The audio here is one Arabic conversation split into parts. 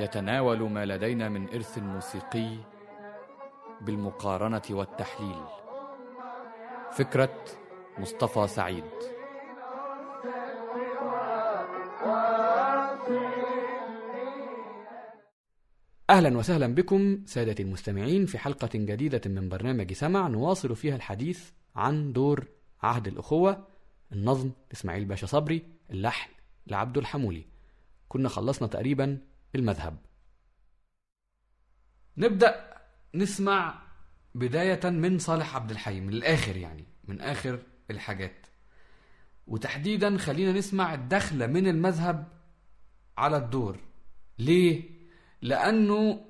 يتناول ما لدينا من إرث موسيقي بالمقارنة والتحليل. فكرة مصطفى سعيد. أهلا وسهلا بكم سادة المستمعين في حلقة جديدة من برنامج سمع نواصل فيها الحديث عن دور عهد الأخوة النظم لإسماعيل باشا صبري اللحن لعبد الحمولي. كنا خلصنا تقريبا المذهب. نبدأ نسمع بداية من صالح عبد الحي من الآخر يعني من آخر الحاجات. وتحديدا خلينا نسمع الدخلة من المذهب على الدور. ليه؟ لأنه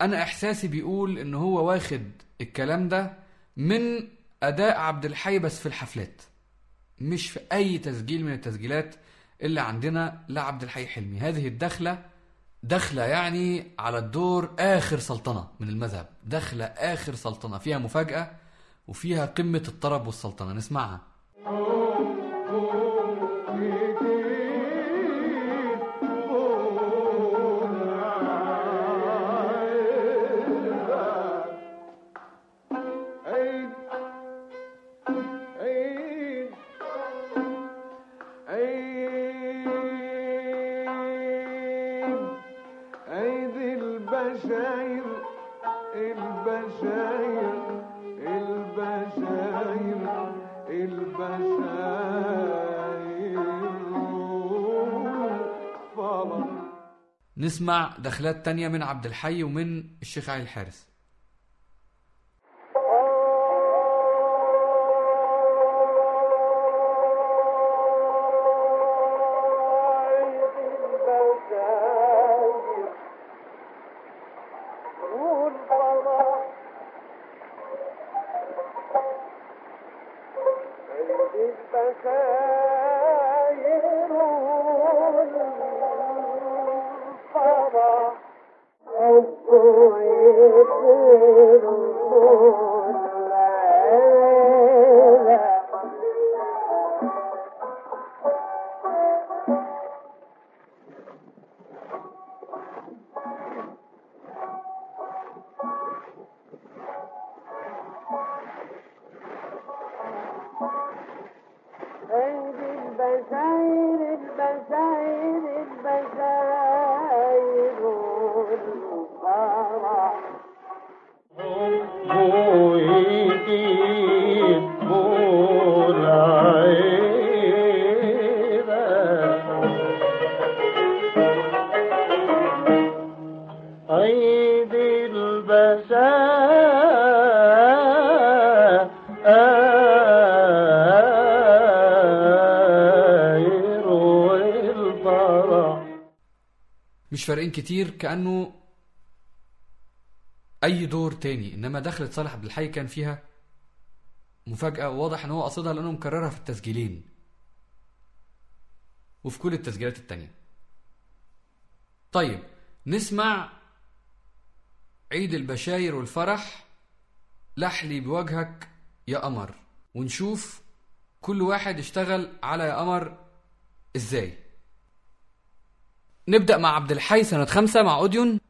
أنا إحساسي بيقول إن هو واخد الكلام ده من أداء عبد الحي بس في الحفلات مش في أي تسجيل من التسجيلات اللي عندنا لعبد الحي حلمي. هذه الدخلة دخلة يعني على الدور آخر سلطنة من المذهب. دخلة آخر سلطنة فيها مفاجأة وفيها قمة الطرب والسلطنة. نسمعها. نسمع دخلات تانية من عبد الحي ومن الشيخ علي الحارس مش فارقين كتير كأنه أي دور تاني. إنما دخلة صالح عبد الحي كان فيها مفاجأة واضح إن هو قصدها لأنه مكررها في التسجيلين. وفي كل التسجيلات التانية. طيب نسمع عيد البشاير والفرح. لحلي بوجهك يا قمر. ونشوف كل واحد اشتغل على يا قمر إزاي. نبدأ مع عبد الحي سنة خمسة مع أوديون.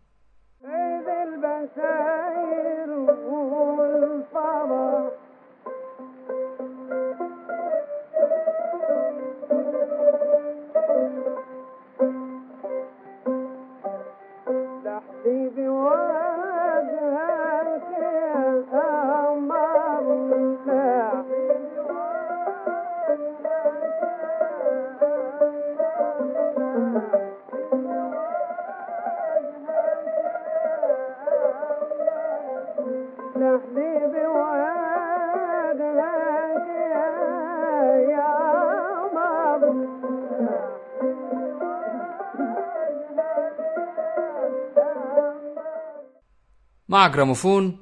مع جراموفون.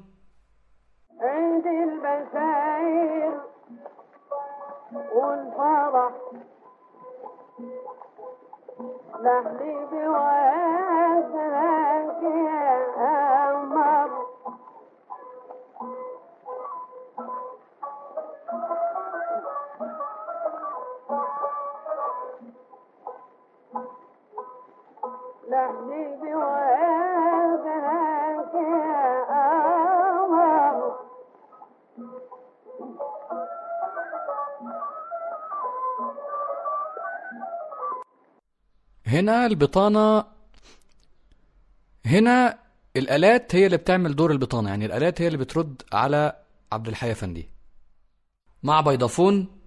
عيد البشاير والفرح. لحلي بواسرك يا قمر لحلي بواسرك هنا البطانة هنا الآلات هي اللي بتعمل دور البطانة يعني الآلات هي اللي بترد على عبد الحي أفندي. مع بيضافون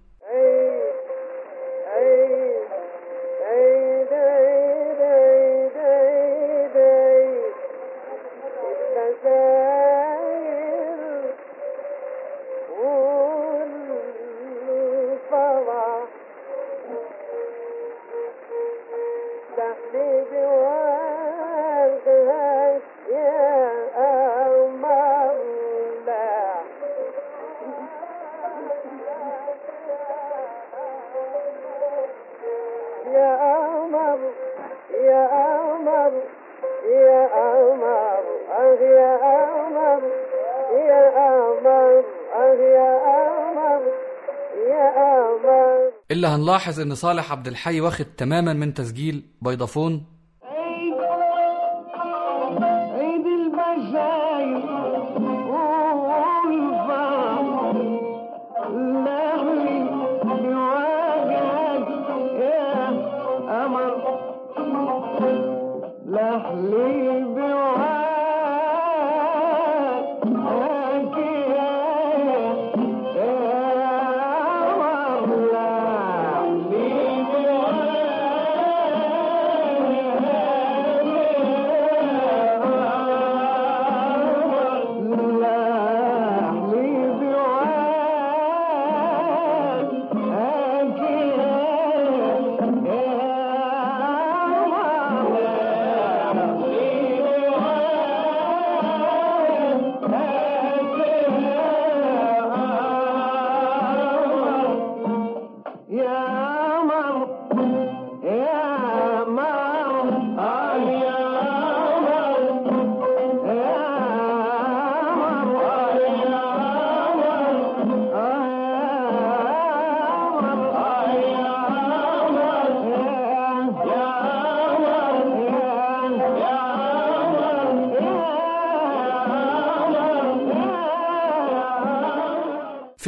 إلا هنلاحظ إن صالح عبد الحي واخد تماما من تسجيل بيضافون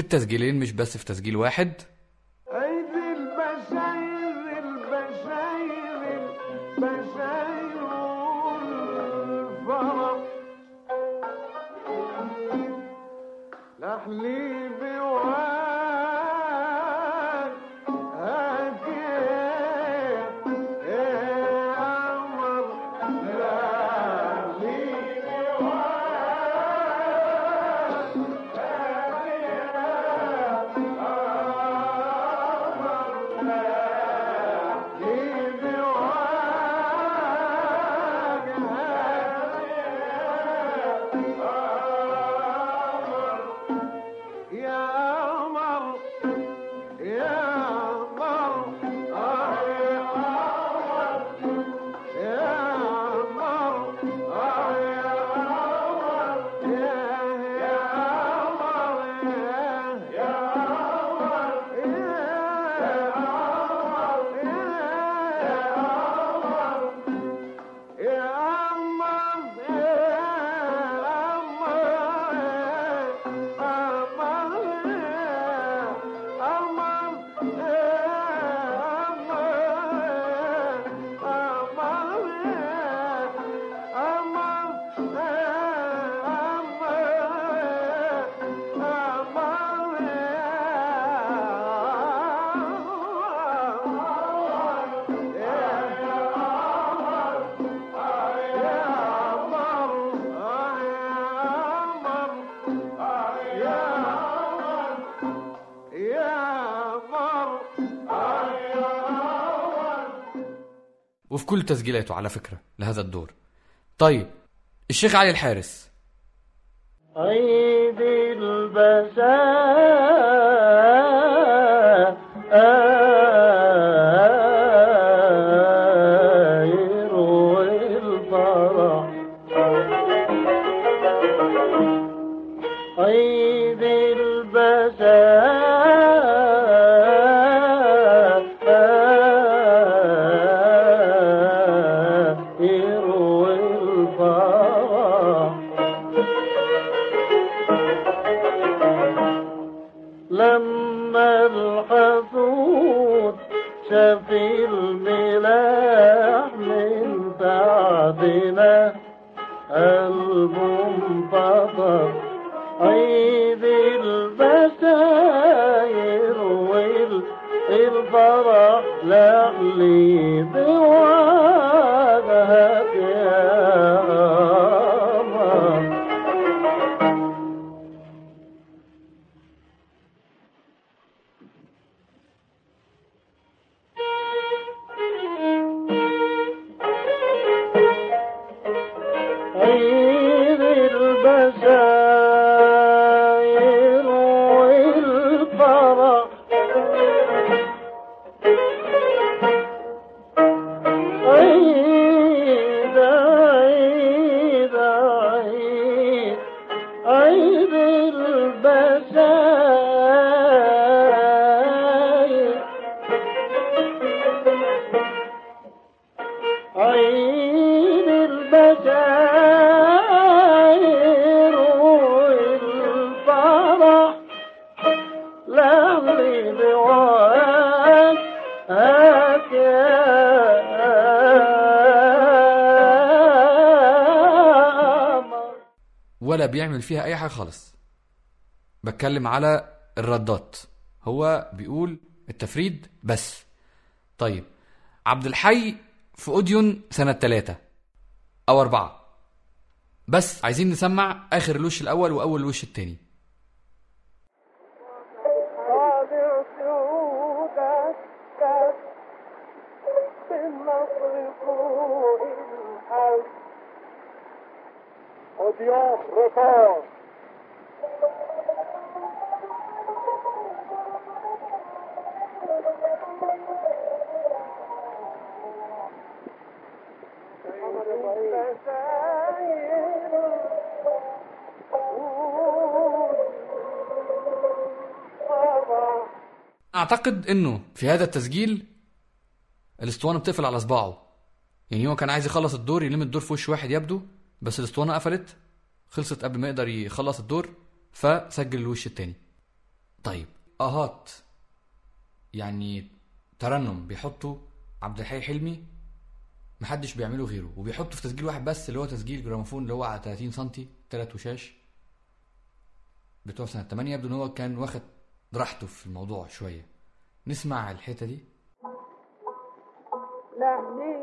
التسجيلين مش بس في تسجيل واحد. عيد البشاير البشاير البشاير والفرح. لحلي وفي كل تسجيلاته على فكرة لهذا الدور. طيب الشيخ علي الحارس عيد البشائر والفرح عيد البشائر بيعمل فيها أي حاجة خالص. بتكلم على الردات. هو بيقول التفريد بس. طيب عبد الحي في أوديون سنة ثلاثة أو أربعة. بس عايزين نسمع آخر الوش الأول وأول الوش التاني. أوديون أعتقد إنه في هذا التسجيل الاسطوانة بتقفل على صباعه. يعني هو كان عايز يخلص الدور يلم الدور في وش واحد يبدو بس الاسطوانة قفلت. خلصت قبل ما يقدر يخلص الدور فسجل الوش التاني. طيب آهات. يعني ترنم بيحطوا عبد الحي حلمي محدش بيعمله غيره وبيحطه في تسجيل واحد بس اللي هو تسجيل جراموفون اللي هو على 30 سم تلات وشاش بتوع سنة 8 يبدو إن هو كان واخد راحته في الموضوع شوية. نسمع الحتة دي. لحني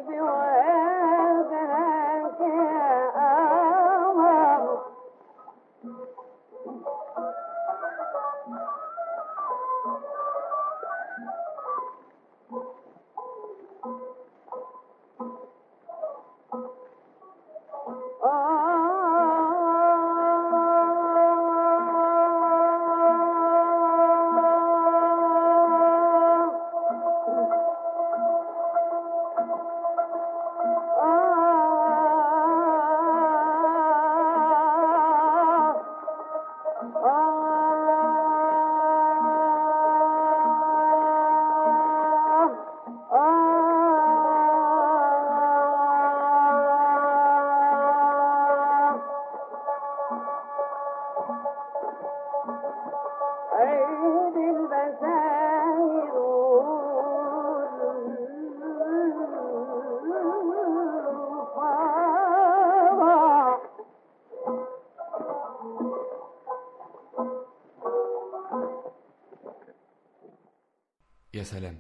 سلام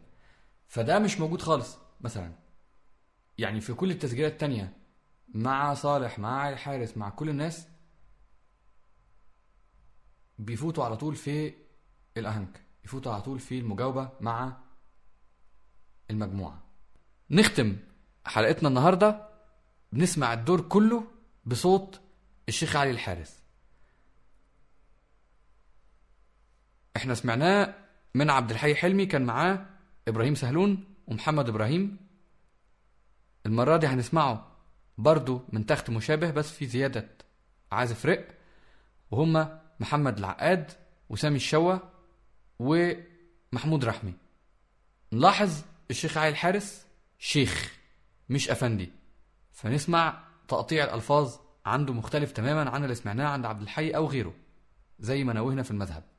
فده مش موجود خالص مثلا. يعني في كل التسجيلات التانية مع صالح مع علي حارس مع كل الناس بيفوتوا على طول في الأهنك يفوتوا على طول في المجاوبة مع المجموعة. نختم حلقتنا النهاردة بنسمع الدور كله بصوت الشيخ علي الحارس إحنا سمعناه من عبد الحي حلمي كان معاه إبراهيم سهلون ومحمد إبراهيم. المرة دي هنسمعه برضو من تخت مشابه بس في زيادة عازف رق وهما محمد العقاد وسامي الشوا ومحمود رحمي. نلاحظ الشيخ علي الحارس شيخ مش أفندي. فنسمع تقطيع الألفاظ عنده مختلف تماما عن اللي سمعناه عند عبد الحي أو غيره زي ما نوهنا في المذهب.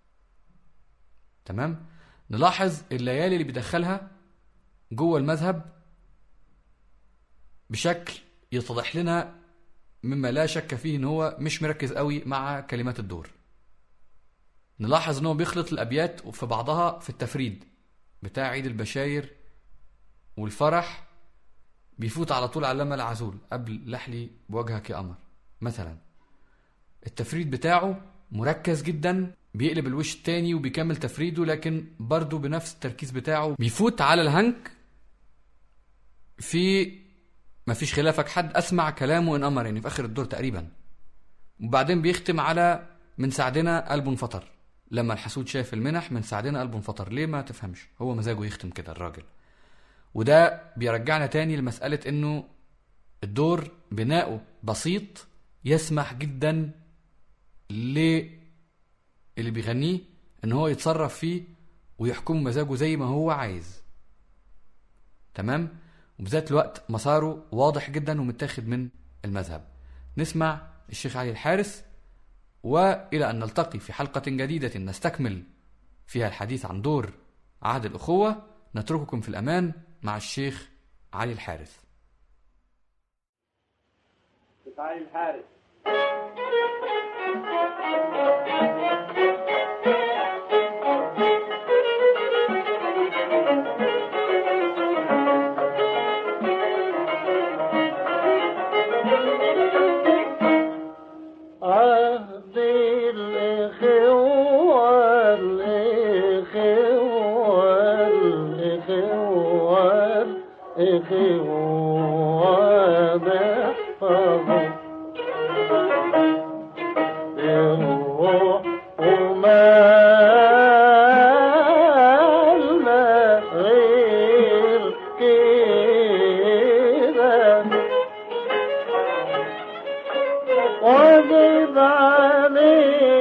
تمام؟ نلاحظ الليالي اللي بيدخلها جوه المذهب بشكل يتضح لنا مما لا شك فيه إن هو مش مركز قوي مع كلمات الدور. نلاحظ إن هو بيخلط الأبيات في بعضها في التفريد بتاع عيد البشاير والفرح بيفوت على طول على لما العزول قبل لحلي بوجهك يا قمر. مثلا التفريد بتاعه مركز جدا بيقلب الوش التاني وبيكمل تفريده لكن برضه بنفس التركيز بتاعه بيفوت على الهنك. في ما فيش خلافك حد أسمع كلامه إن أمر يعني في آخر الدور تقريبا. وبعدين بيختم على من سعدنا قلبه انفطر لما الحسود شاف المنح من سعدنا قلبه انفطر ليه ما تفهمش؟ هو مزاجه يختم كده الراجل. وده بيرجعنا تاني لمسألة إنه الدور بناؤه بسيط يسمح جدا للي بيغنيه إن هو يتصرف فيه ويحكم مزاجه زي ما هو عايز. تمام؟ وبذات الوقت مساره واضح جدا ومتاخد من المذهب. نسمع الشيخ علي الحارس وإلى أن نلتقي في حلقة جديدة نستكمل فيها الحديث عن دور عهد الأخوة. نترككم في الأمان مع الشيخ علي الحارس علي الحارس दिलवाले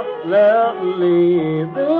والفرح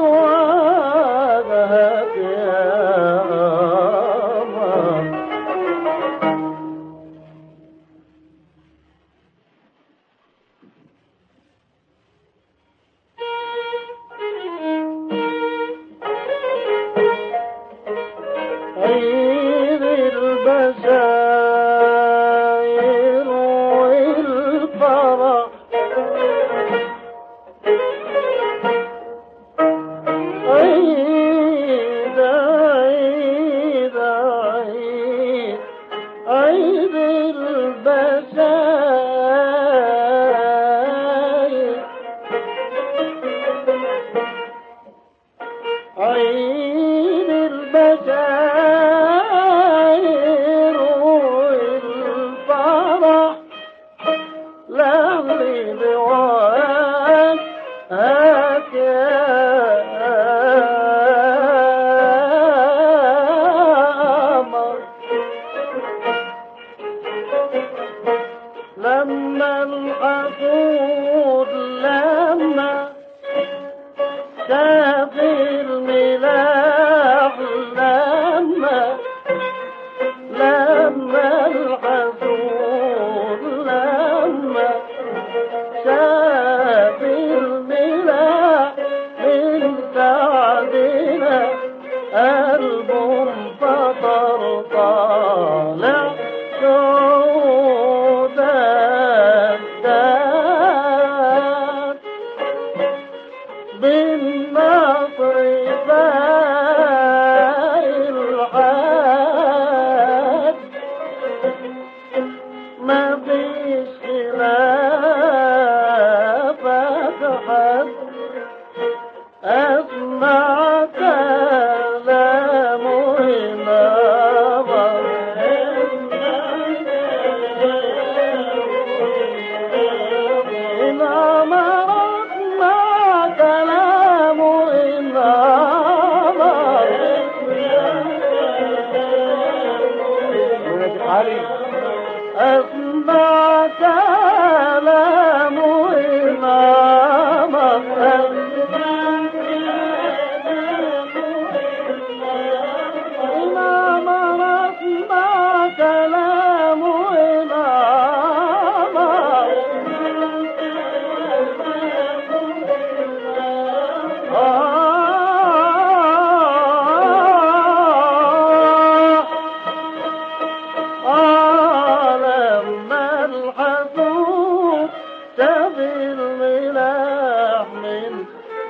بالملاح من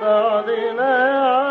بعدنا